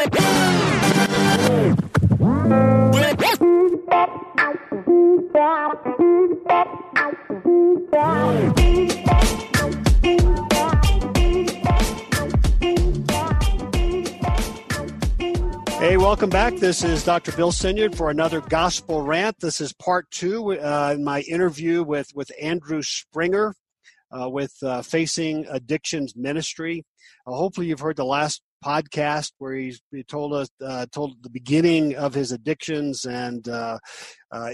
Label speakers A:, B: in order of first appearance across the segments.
A: Hey, welcome back. This is Dr. Bill Senyard for another Gospel Rant. This is part two uh, in my interview with, with Andrew Springer uh, with uh, Facing Addictions Ministry. Uh, hopefully, you've heard the last podcast where he's, he told us uh, told the beginning of his addictions and uh,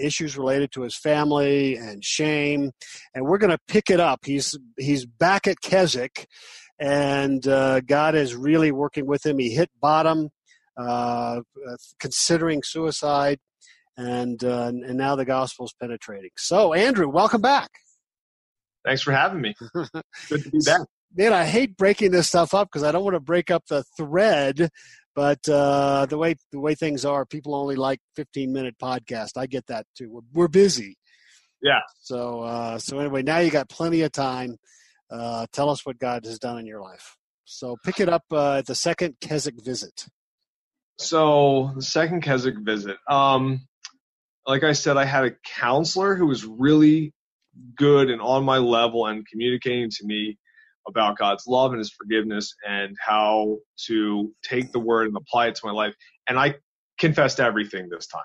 A: issues related to his family and shame. And we're going to pick it up. He's he's back at Keswick, and God is really working with him. He hit bottom uh, uh, considering suicide, and uh, and now the gospel's penetrating. So, Andrew, welcome back.
B: Thanks for having me. Good to be back.
A: Man, I hate breaking this stuff up because I don't want to break up the thread. But uh, the way the way things are, people only like 15 minute podcast. I get that too. We're, we're busy.
B: Yeah.
A: So uh, so anyway, now you got plenty of time. Uh, tell us what God has done in your life. So pick it up uh, at the second Keswick visit.
B: So the second Keswick visit, um, like I said, I had a counselor who was really good and on my level and communicating to me about God's love and His forgiveness and how to take the word and apply it to my life. And I confessed everything this time.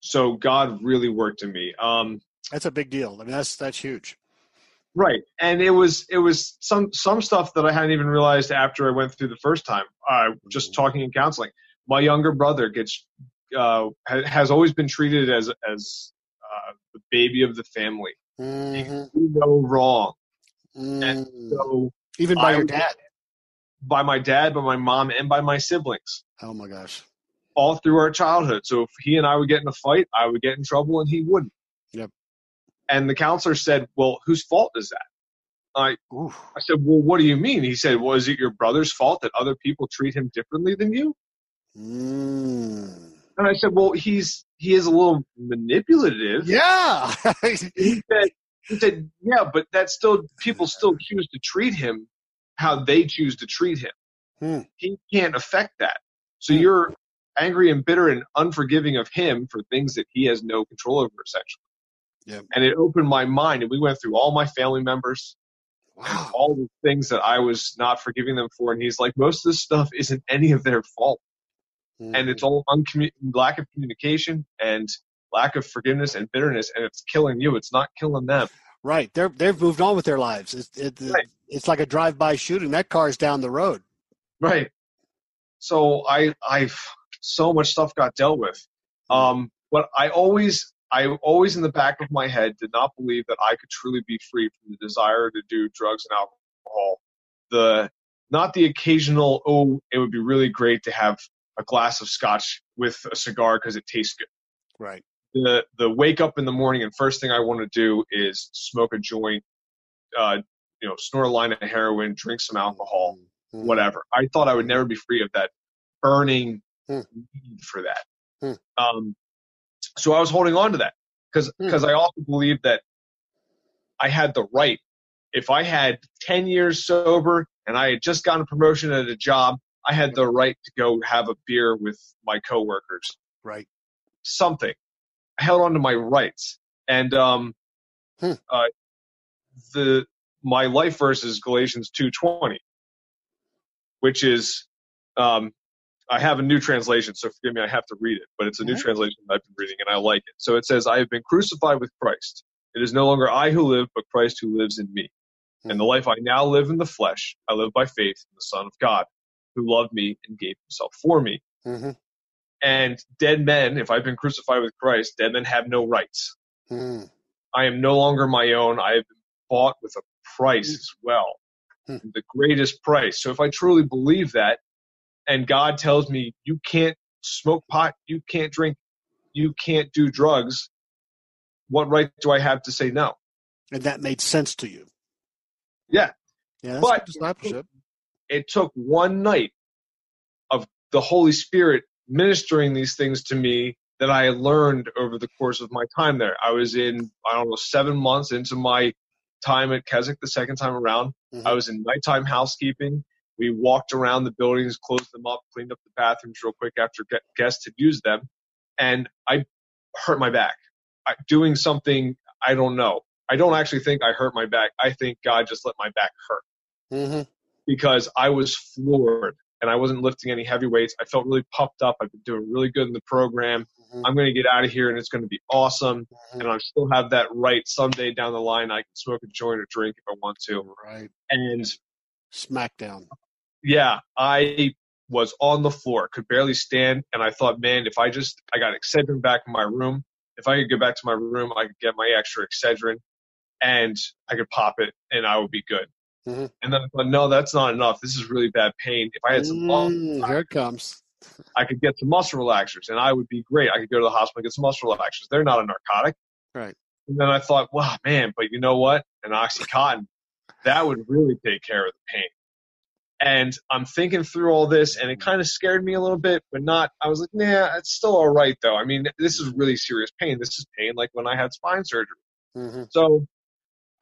B: So God really worked in me. Um,
A: that's a big deal. I mean, that's that's huge.
B: Right, and it was it was some some stuff that I hadn't even realized after I went through the first time. Uh, just talking and counseling my younger brother gets uh, has always been treated as as uh, the baby of the family. Mm-hmm. No wrong.
A: Mm. And so even by I, your dad,
B: by my dad, by my mom, and by my siblings.
A: Oh my gosh!
B: All through our childhood. So if he and I would get in a fight, I would get in trouble, and he wouldn't.
A: Yep.
B: And the counselor said, "Well, whose fault is that?" I Oof. I said, "Well, what do you mean?" He said, "Well, is it your brother's fault that other people treat him differently than you?"
A: Mm.
B: And I said, well, he's he is a little manipulative.
A: Yeah.
B: he, said, he said, yeah, but that's still people still choose to treat him how they choose to treat him.
A: Hmm.
B: He can't affect that. So hmm. you're angry and bitter and unforgiving of him for things that he has no control over, essentially.
A: Yeah.
B: And it opened my mind, and we went through all my family members,
A: wow.
B: all the things that I was not forgiving them for. And he's like, most of this stuff isn't any of their fault mm-hmm. and it's all uncommu- lack of communication and lack of forgiveness and bitterness, and it's killing you. It's not killing them.
A: Right. They're they've moved on with their lives. It's it, right. it's like a drive-by shooting. That car's down the road.
B: Right. So I I've so much stuff got dealt with. Um, but I always I always in the back of my head did not believe that I could truly be free from the desire to do drugs and alcohol. The not the occasional oh it would be really great to have a glass of scotch with a cigar because it tastes good.
A: Right.
B: The the wake up in the morning and first thing I want to do is smoke a joint, uh, you know, snort a line of heroin, drink some alcohol, mm-hmm. whatever. I thought I would never be free of that burning mm. need for that.
A: Mm.
B: Um, so I was holding on to that because because mm. I also believed that I had the right. If I had ten years sober and I had just gotten a promotion at a job, I had the right to go have a beer with my coworkers.
A: Right.
B: Something. I held on to my rights. And um,
A: hmm.
B: uh, the my life verse is Galatians 2:20, which is um, I have a new translation, so forgive me, I have to read it, but it's a new mm-hmm. translation I've been reading and I like it. So it says, I have been crucified with Christ. It is no longer I who live, but Christ who lives in me. Mm-hmm. And the life I now live in the flesh, I live by faith in the Son of God, who loved me and gave himself for me.
A: Mm-hmm.
B: And dead men, if I've been crucified with Christ, dead men have no rights.
A: Mm.
B: I am no longer my own. I have been bought with a price mm. as well,
A: mm.
B: the greatest price. So if I truly believe that, and God tells me you can't smoke pot, you can't drink, you can't do drugs, what right do I have to say no?
A: And that made sense to you.
B: Yeah.
A: Yeah,
B: but
A: discipleship
B: it took one night of the Holy Spirit ministering these things to me that I had learned over the course of my time there. I was in, I don't know, seven months into my time at Keswick the second time around.
A: Mm-hmm.
B: I was in nighttime housekeeping We walked around the buildings, closed them up, cleaned up the bathrooms real quick after guests had used them, and I hurt my back. I, doing something I don't know. I don't actually think I hurt my back. I think God just let my back hurt
A: mm-hmm.
B: because I was floored and I wasn't lifting any heavy weights. I felt really puffed up. I've been doing really good in the program. Mm-hmm. I'm going to get out of here and it's going to be awesome. Mm-hmm. And I still have that right someday down the line. I can smoke a joint or drink if I want to.
A: Right.
B: And
A: smackdown.
B: Yeah, I was on the floor, could barely stand, and I thought, man, if I just I got Excedrin back in my room, if I could get back to my room, I could get my extra Excedrin, and I could pop it, and I would be good.
A: Mm-hmm.
B: And then I thought, no, that's not enough. This is really bad pain. If I had some
A: mm, here it comes.
B: I could get some muscle relaxers, and I would be great. I could go to the hospital and get some muscle relaxers. They're not a narcotic.
A: Right.
B: And then I thought, wow, man, but you know what? An OxyContin, that would really take care of the pain. And I'm thinking through all this, and it kind of scared me a little bit, but not. I was like, nah, it's still all right though. I mean, this is really serious pain. This is pain like when I had spine surgery.
A: Mm-hmm.
B: So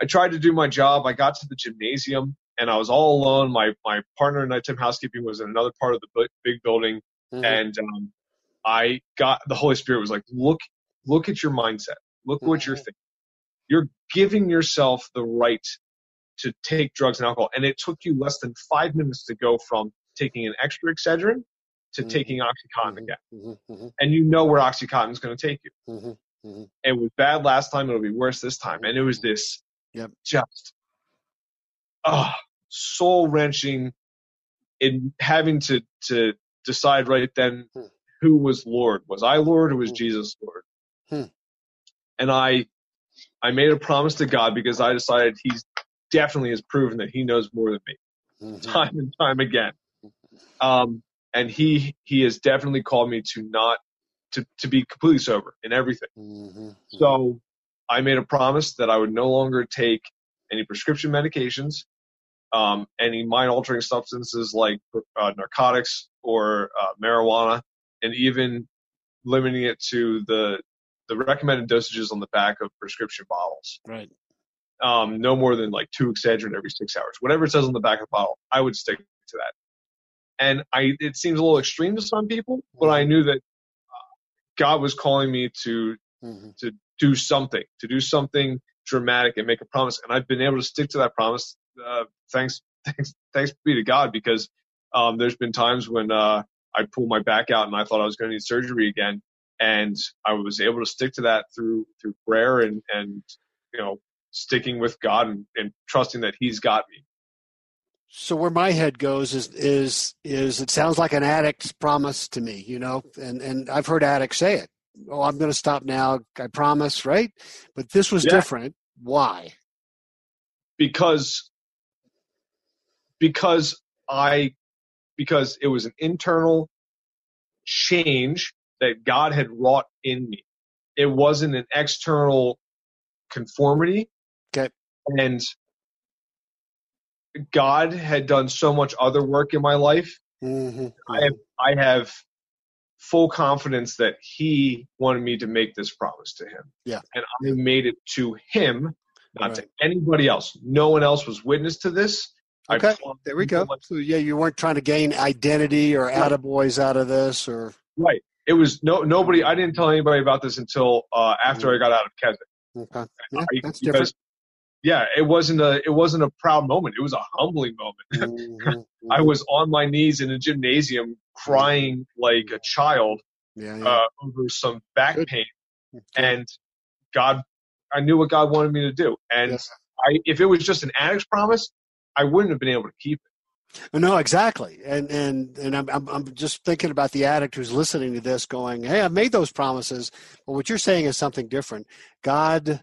B: I tried to do my job. I got to the gymnasium, and I was all alone. My my partner in nighttime housekeeping was in another part of the big building, mm-hmm. and um, I got the Holy Spirit was like, look, look at your mindset. Look mm-hmm. what you're mm-hmm. thinking. You're giving yourself the right to take drugs and alcohol. And it took you less than five minutes to go from taking an extra Excedrin to mm-hmm. taking OxyContin again.
A: Mm-hmm. mm-hmm.
B: And you know where OxyContin is going to take you.
A: Mm-hmm. mm-hmm.
B: It was bad last time. It'll be worse this time. And it was this
A: yep.
B: just oh, soul wrenching in having to, to decide right then
A: hmm.
B: who was Lord. Was I Lord or was hmm. Jesus Lord?
A: Hmm.
B: And I I made a promise to God because I decided he's definitely has proven that he knows more than me,
A: mm-hmm.
B: time and time again. Um, and he he has definitely called me to not to to be completely sober in everything.
A: Mm-hmm.
B: So I made a promise that I would no longer take any prescription medications, um, any mind altering substances like uh, narcotics or uh, marijuana, and even limiting it to the the recommended dosages on the back of prescription bottles.
A: Right
B: um, no more than like two Excedrin every six hours. Whatever it says on the back of the bottle, I would stick to that. And I, it seems a little extreme to some people, but I knew that uh, God was calling me to
A: mm-hmm.
B: to do something, to do something dramatic and make a promise. And I've been able to stick to that promise. Uh, thanks, thanks, thanks be to God because um, there's been times when uh, I pulled my back out and I thought I was going to need surgery again, and I was able to stick to that through through prayer and and you know sticking with God and, and trusting that He's got me.
A: So where my head goes is is is it sounds like an addict's promise to me, you know, and and I've heard addicts say it. Oh, I'm going to stop now. I promise, right? But this was yeah. different. Why?
B: Because because I because it was an internal change that God had wrought in me. It wasn't an external conformity.
A: Okay.
B: And God had done so much other work in my life.
A: Mm-hmm.
B: I have I have full confidence that He wanted me to make this promise to Him.
A: Yeah.
B: And I made it to Him, not right. to anybody else. No one else was witness to this.
A: Okay. There we go. So yeah, you weren't trying to gain identity or right. attaboys out of this or
B: Right. It was no nobody I didn't tell anybody about this until uh, after mm-hmm. I got out of Keswick.
A: Okay. Yeah, that's different.
B: Yeah, it wasn't a it wasn't a proud moment. It was a humbling moment.
A: Mm-hmm.
B: I was on my knees in a gymnasium crying like a child
A: yeah, yeah.
B: Uh, over some back
A: Good.
B: pain,
A: Okay.
B: and God, I knew what God wanted me to do. And. I, if it was just an addict's promise, I wouldn't have been able to keep it.
A: No, exactly, and and and I'm, I'm I'm just thinking about the addict who's listening to this, going, "Hey, I made those promises." But what you're saying is something different. God,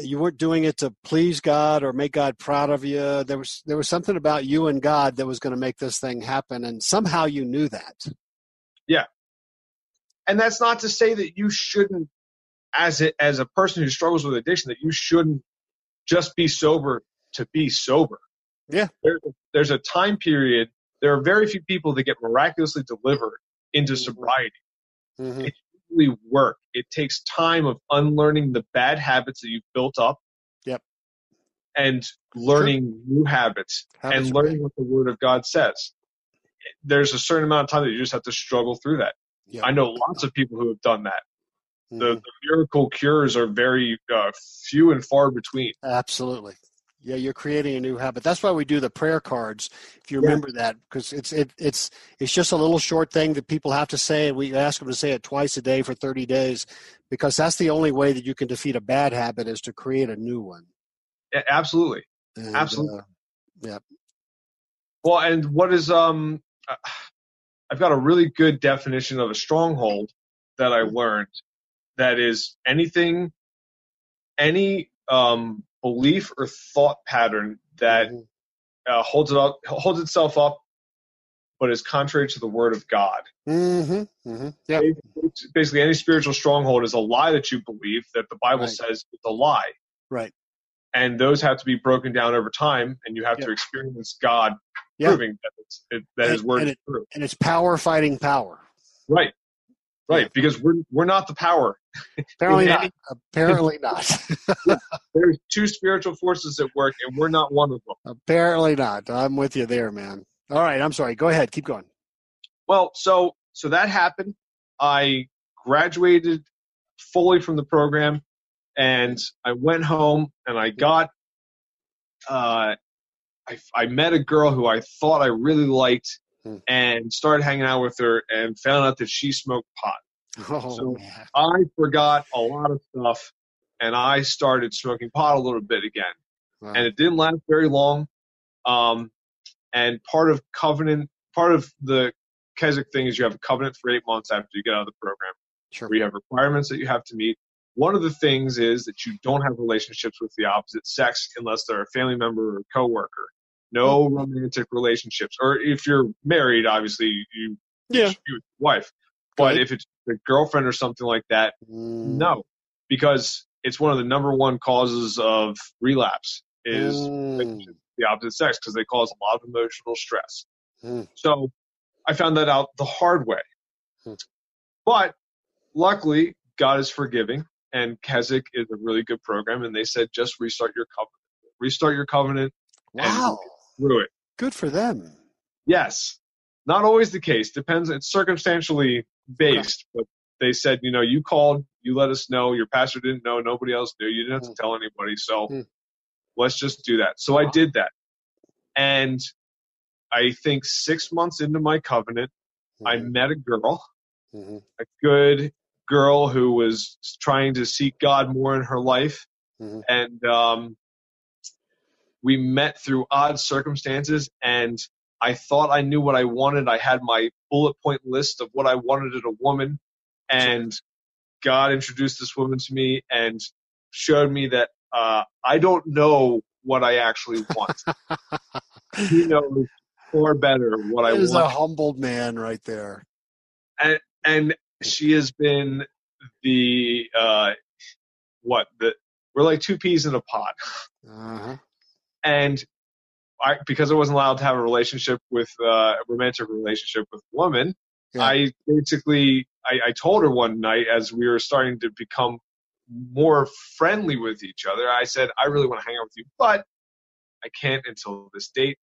A: you weren't doing it to please God or make God proud of you. There was there was something about you and God that was going to make this thing happen, and somehow you knew that.
B: Yeah, and that's not to say that you shouldn't, as a, as a person who struggles with addiction, that you shouldn't just be sober to be sober.
A: Yeah.
B: There, there's a time period. There are very few people that get miraculously delivered into sobriety.
A: Mm-hmm.
B: Really work. It takes time of unlearning the bad habits that you've built up.
A: Yep.
B: and learning sure. new habits, habits and learning right. what the Word of God says. There's a certain amount of time that you just have to struggle through that. I know lots of people who have done that. Mm-hmm. The, the, miracle cures are very uh, few and far between.
A: Absolutely. Yeah, you're creating a new habit. That's why we do the prayer cards. If you remember yeah. that, because it's it, it's it's just a little short thing that people have to say, and we ask them to say it twice a day for 30 days, because that's the only way that you can defeat a bad habit is to create a new one.
B: Yeah, absolutely, and, absolutely. Uh,
A: yeah.
B: Well, and what is um, uh, I've got a really good definition of a stronghold that I learned. That is anything, any um belief or thought pattern that mm-hmm. uh, holds it up, holds itself up, but is contrary to the word of God.
A: Mm-hmm. Mm-hmm. Yeah.
B: Basically, any spiritual stronghold is a lie that you believe that the Bible right. says is a lie.
A: Right.
B: And those have to be broken down over time, and you have to experience God proving that, it's, it, that
A: and,
B: His word
A: and
B: is true.
A: And it's power fighting power.
B: Right. Right, because we're we're not the power.
A: Apparently not. Apparently not.
B: There's two spiritual forces at work, and we're not one of them.
A: Apparently not. I'm with you there, man. All right, I'm sorry. Go ahead. Keep going.
B: Well, so so that happened. I graduated fully from the program, and I went home and I got. Uh, I, I met a girl who I thought I really liked, Hmm. and started hanging out with her and found out that she smoked pot.
A: Oh,
B: so
A: man.
B: I forgot a lot of stuff and I started smoking pot a little bit again. Wow. And it didn't last very long. Um, and part of covenant, part of the Keswick thing is you have a covenant for eight months after you get out of the program.
A: Sure.
B: Where you have requirements that you have to meet. One of the things is that you don't have relationships with the opposite sex unless they're a family member or a coworker no romantic relationships. Or if you're married, obviously you
A: yeah
B: you wife. But if it's a girlfriend or something like that,
A: mm.
B: no, because it's one of the number one causes of relapse is
A: mm.
B: the opposite sex because they cause a lot of emotional stress.
A: Mm.
B: So I found that out the hard way.
A: Hmm.
B: But luckily, God is forgiving, and Keswick is a really good program, and they said just restart your covenant. Restart your covenant.
A: Wow
B: through it.
A: Good for them.
B: Yes. Not always the case. Depends. It's circumstantially based, but they said, you know, you called, you let us know. Your pastor didn't know. Nobody else knew. You didn't have to mm. tell anybody. So
A: mm.
B: let's just do that. So I did that. And I think six months into my covenant, mm-hmm. I met a girl,
A: mm-hmm.
B: a good girl who was trying to seek God more in her life.
A: Mm-hmm.
B: And um, we met through odd circumstances and I thought I knew what I wanted. I had my bullet point list of what I wanted in a woman and God introduced this woman to me and showed me that uh, I don't know what I actually want. he knows far better what I want.
A: Is a humbled man right there.
B: And and she has been the uh, what the we're like two peas in a pot.
A: Uh-huh.
B: And I, because I wasn't allowed to have a relationship with uh, a romantic relationship with a woman, yeah. I basically I, I told her one night as we were starting to become more friendly with each other. I said, I really want to hang out with you, but I can't until this date.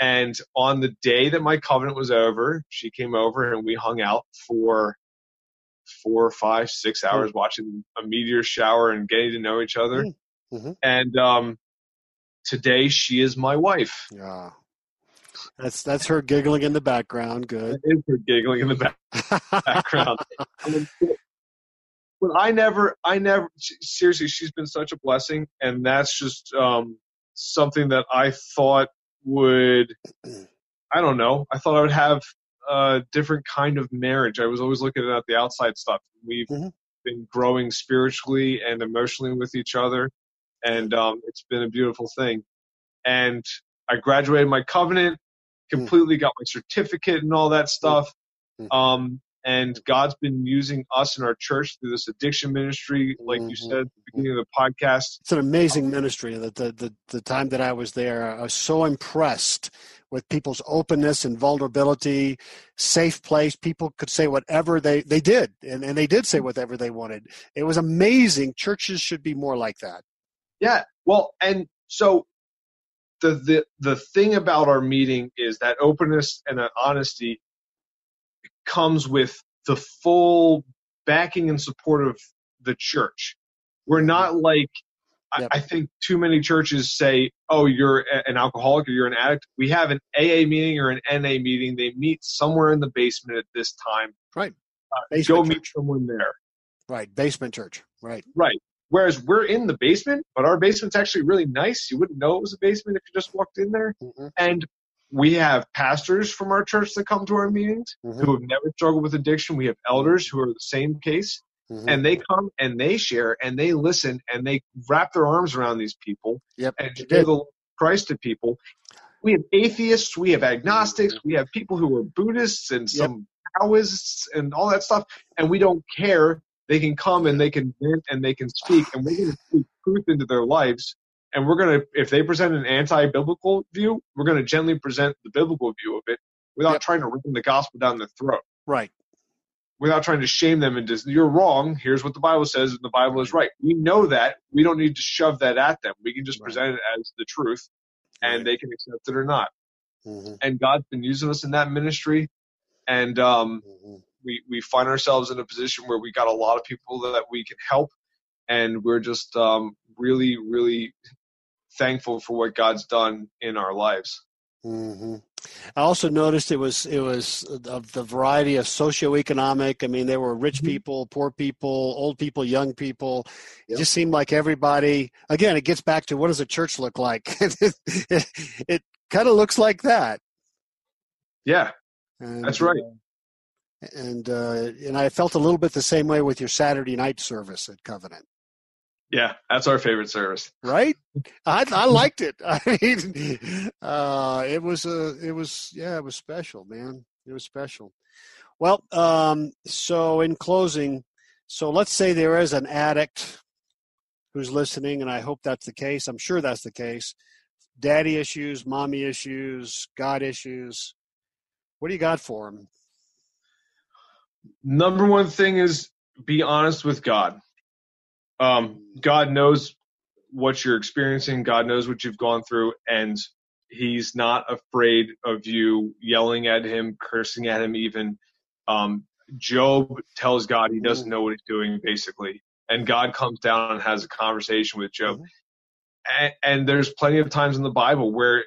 B: And on the day that my covenant was over, she came over and we hung out for four, five, six hmm. hours mm-hmm. watching a meteor shower and getting to know each other.
A: Mm-hmm.
B: And um, today she is my wife.
A: Yeah. That's that's her giggling in the background. Good.
B: That is her giggling in the back, background. but I never, I never, seriously, she's been such a blessing, and that's just um, something that I thought would, I don't know, I thought I would have a different kind of marriage. I was always looking at the outside stuff. We've
A: mm-hmm.
B: been growing spiritually and emotionally with each other, and um, it's been a beautiful thing. And I graduated my covenant, completely mm. got my certificate and all that stuff.
A: Mm.
B: Um, and God's been using us in our church through this addiction ministry, like you
A: mm-hmm.
B: said at the beginning of the podcast.
A: It's an amazing ministry. The, the, the, the time that I was there, I was so impressed with people's openness and vulnerability, safe place. People could say whatever they, they did, and, and they did say whatever they wanted. It was amazing. Churches should be more like that.
B: Yeah. Well, and So the the the thing about our meeting is that openness and that honesty comes with the full backing and support of the church. We're not like
A: Yep.
B: I, I think too many churches say, "Oh, you're an alcoholic or you're an addict." We have an AA meeting or an NA meeting. They meet somewhere in the basement at this time.
A: Right.
B: Uh, go meet
A: church.
B: someone there.
A: Right. Basement church. Right.
B: Right. Whereas we're in the basement, but our basement's actually really nice. You wouldn't know it was a basement if you just walked in there.
A: Mhm.
B: And we have pastors from our church that come to our meetings
A: Mhm.
B: who have never struggled with addiction. We have elders who are the same case,
A: Mhm.
B: and they come and they share and they listen and they wrap their arms around these people
A: Yep.
B: and share the Christ to people. We have atheists, we have agnostics, we have people who are Buddhists and some Taoists and all that stuff, and we don't care. They can come and they can vent and they can speak, and we're going to speak truth into their lives. And we're going to, if they present an anti-biblical view, we're going to gently present the biblical view of it without
A: Yep.
B: trying to ram the gospel down their throat
A: Right.
B: without trying to shame them and into you're wrong. Here's what the Bible says, and the Bible is right. We know that. We don't need to shove that at them. We can just
A: Right.
B: present it as the truth, and
A: Right.
B: they can accept it or not.
A: Mhm.
B: And God's been using us in that ministry, and um,
A: Mhm.
B: We we find ourselves in a position where we got a lot of people that we can help, and we're just um, really, really thankful for what God's done in our lives.
A: hmm I also noticed it was it was of the variety of socioeconomic. I mean, there were rich
B: Mhm.
A: people, poor people, old people, young people. It
B: Yep.
A: just seemed like everybody. Again, it gets back to what does a church look like? it it kind of looks like that.
B: Yeah,
A: And,
B: That's right.
A: uh, and uh, and I felt a little bit the same way with your Saturday night service at Covenant.
B: yeah, that's our favorite service.
A: right? I I liked it. I mean, uh, it was a it was yeah, it was special, man. It was special. Well, um, so in closing, so let's say there is an addict who's listening, and I hope that's the case. I'm sure that's the case. Daddy issues, mommy issues, God issues. What do you got for him?
B: Number one thing is be honest with God. Um, God knows what you're experiencing. God knows what you've gone through, and He's not afraid of you yelling at Him, cursing at Him, even. Um, Job tells God he doesn't know what he's doing, basically, and God comes down and has a conversation with Job.
A: Mhm.
B: And, and there's plenty of times in the Bible where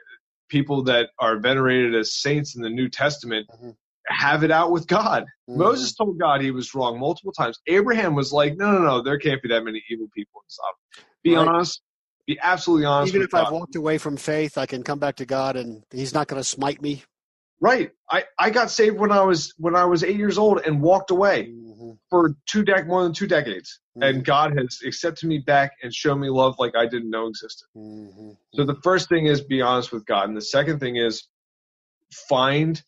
B: people that are venerated as saints in the New Testament
A: Mhm.
B: Have it out with God.
A: Mhm.
B: Moses told God he was wrong multiple times. Abraham was like, no, no, no, there can't be that many evil people in Sodom. Be
A: Right.
B: honest. Be absolutely honest
A: even if I've walked away from faith, I can come back to God, and He's not going to smite me.
B: right. I, I got saved when I was when I was eight years old and walked away
A: Mhm.
B: for two dec more than two decades.
A: Mhm.
B: And God has accepted me back and shown me love like I didn't know existed.
A: Mhm.
B: So the first thing is be honest with God. And the second thing is find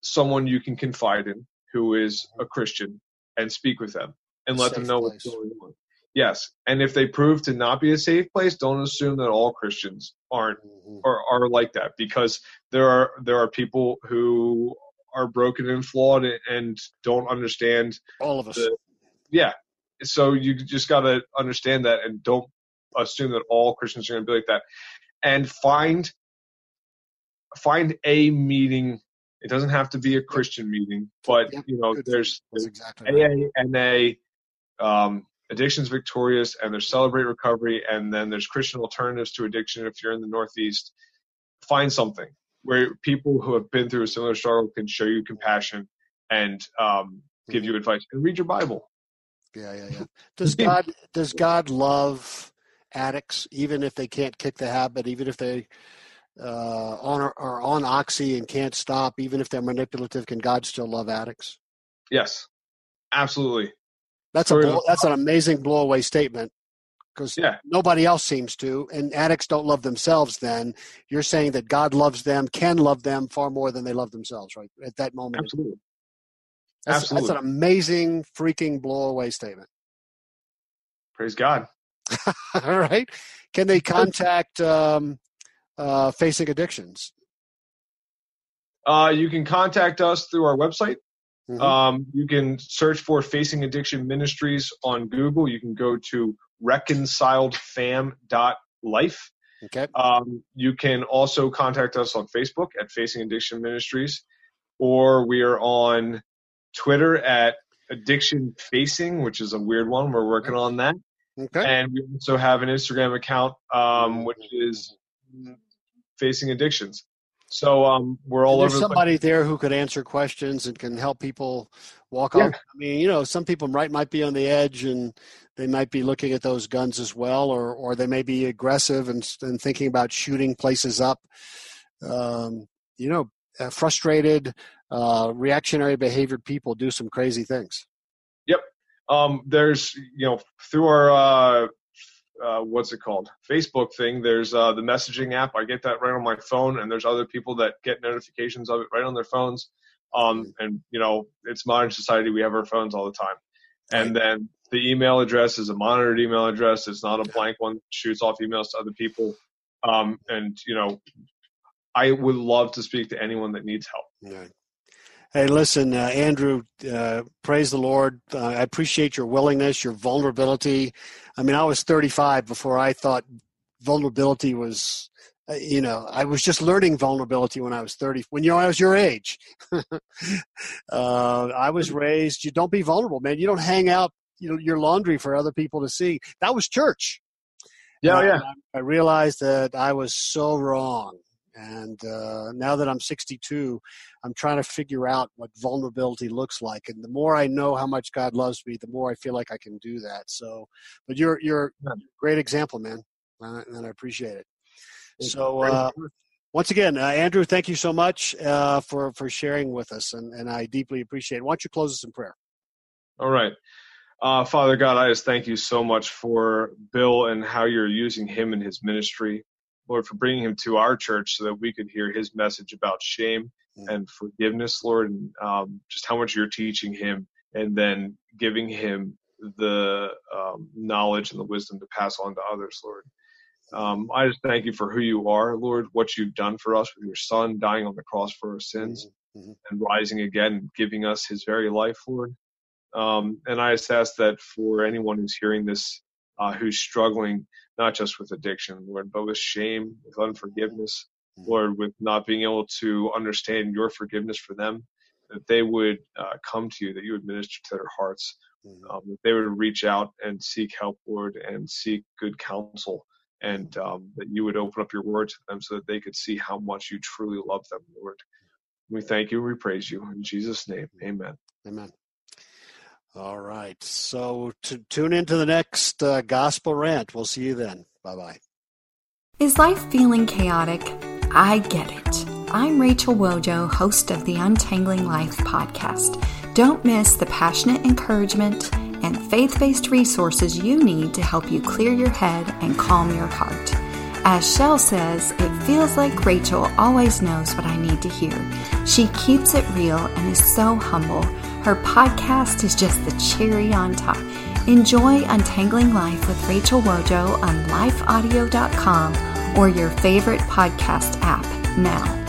B: someone you can confide in who is a Christian and speak with them and let them
A: Safe
B: know what's going on. Yes. And if they prove to not be a safe place, don't assume that all Christians aren't
A: Mhm.
B: are, are like that because there are there are people who are broken and flawed and, and don't understand
A: All of us.
B: the yeah. So you just got to understand that and don't assume that all Christians are going to be like that. And find find a meeting. It doesn't have to be a Christian meeting, but
A: Yep.
B: you know,
A: Good
B: there's, there's
A: exactly right.
B: AA, NA, um, Addictions Victorious, and there's Celebrate Recovery, and then there's Christian Alternatives to Addiction if you're in the Northeast. Find something where people who have been through a similar struggle can show you compassion and um, give you advice. And read your Bible.
A: Yeah, yeah, yeah. Does God does God love addicts even if they can't kick the habit, even if they uh, on are on oxy and can't stop, even if they're manipulative? Can God still love addicts?
B: Yes, absolutely.
A: That's a
B: Story of
A: blow, that's an amazing blowaway statement because
B: Yeah.
A: nobody else seems to, and addicts don't love themselves. Then you're saying that God loves them, can love them far more than they love themselves, right? At that moment,
B: Absolutely.
A: that's, that's an amazing freaking blowaway statement.
B: Praise God.
A: All right. Can they contact um, uh, Facing Addictions?
B: Uh, you can contact us through our website.
A: Mhm.
B: Um, you can search for Facing Addiction Ministries on Google. You can go to reconciledfam.life
A: Okay.
B: Um, you can also contact us on Facebook at Facing Addiction Ministries, or we are on Twitter at Addiction Facing, which is a weird one. We're working on that.
A: Okay.
B: And we also have an Instagram account, um, which is Facing Addictions. So um, we're all
A: There's
B: over.
A: somebody there who could answer questions and can help people walk
B: Yeah.
A: off. I mean, you know, some people might might be on the edge and they might be looking at those guns as well, or or they may be aggressive and and thinking about shooting places up. Um, you know, uh, frustrated, uh, reactionary behavior people do some crazy things. Yep.
B: Um, there's you know through our uh, uh, what's it called Facebook thing. There's uh, the messaging app. I get that right on my phone, and there's other people that get notifications of it right on their phones. Um, and you know, it's modern society. We have our phones all the time. And then the email address is a monitored email address. It's not a blank one. that Shoots off emails to other people. Um, and you know, I would love to speak to anyone that needs help.
A: Hey, listen, uh, Andrew, uh, praise the Lord. Uh, I appreciate your willingness, your vulnerability. I mean, I was 35 before I thought vulnerability was, uh, you know, I was just learning vulnerability when I was 30, when you know, I was your age. uh, I was raised, you don't be vulnerable, man. You don't hang out you know, your laundry for other people to see. That was church.
B: Yeah,
A: And
B: yeah.
A: I, I realized that I was so wrong. And uh, now that I'm 62, I'm trying to figure out what vulnerability looks like. And the more I know how much God loves me, the more I feel like I can do that. So, but you're you're a great example, man, and I- appreciate it. So, uh, once again, uh, Andrew, thank you so much uh, for for sharing with us, and, and I deeply appreciate it. Why don't you close us in prayer?
B: All right. Uh, Father God, I just thank you so much for Bill and how you're using him in his ministry. Lord, for bringing him to our church so that we could hear his message about shame
A: Mm.
B: and forgiveness, Lord, and um, just how much you're teaching him and then giving him the um, knowledge and the wisdom to pass on to others, Lord. Um, I just thank you for who you are, Lord, what you've done for us with your son dying on the cross for our sins
A: Mhm.
B: and rising again giving us his very life, Lord. Um, and I just ask that for anyone who's hearing this, uh, who's struggling not just with addiction, Lord, but with shame, with unforgiveness,
A: Mhm.
B: Lord, with not being able to understand your forgiveness for them, that they would uh, come to you, that you would minister to their hearts,
A: Mhm.
B: um, that they would reach out and seek help, Lord, and seek good counsel, and um, that you would open up your word to them so that they could see how much you truly love them, Lord. We thank you and we praise you. In Jesus' name, amen.
A: Amen. All right. So to tune into the next uh, gospel rant. We'll see you then. Bye bye.
C: Is life feeling chaotic? I get it. I'm Rachel Wojo, host of the Untangling Life podcast. Don't miss the passionate encouragement and faith based resources you need to help you clear your head and calm your heart. As Shell says, it feels like Rachel always knows what I need to hear. She keeps it real and is so humble. Her podcast is just the cherry on top. Enjoy Untangling Life with Rachel Wojo on lifeaudio.com or your favorite podcast app now.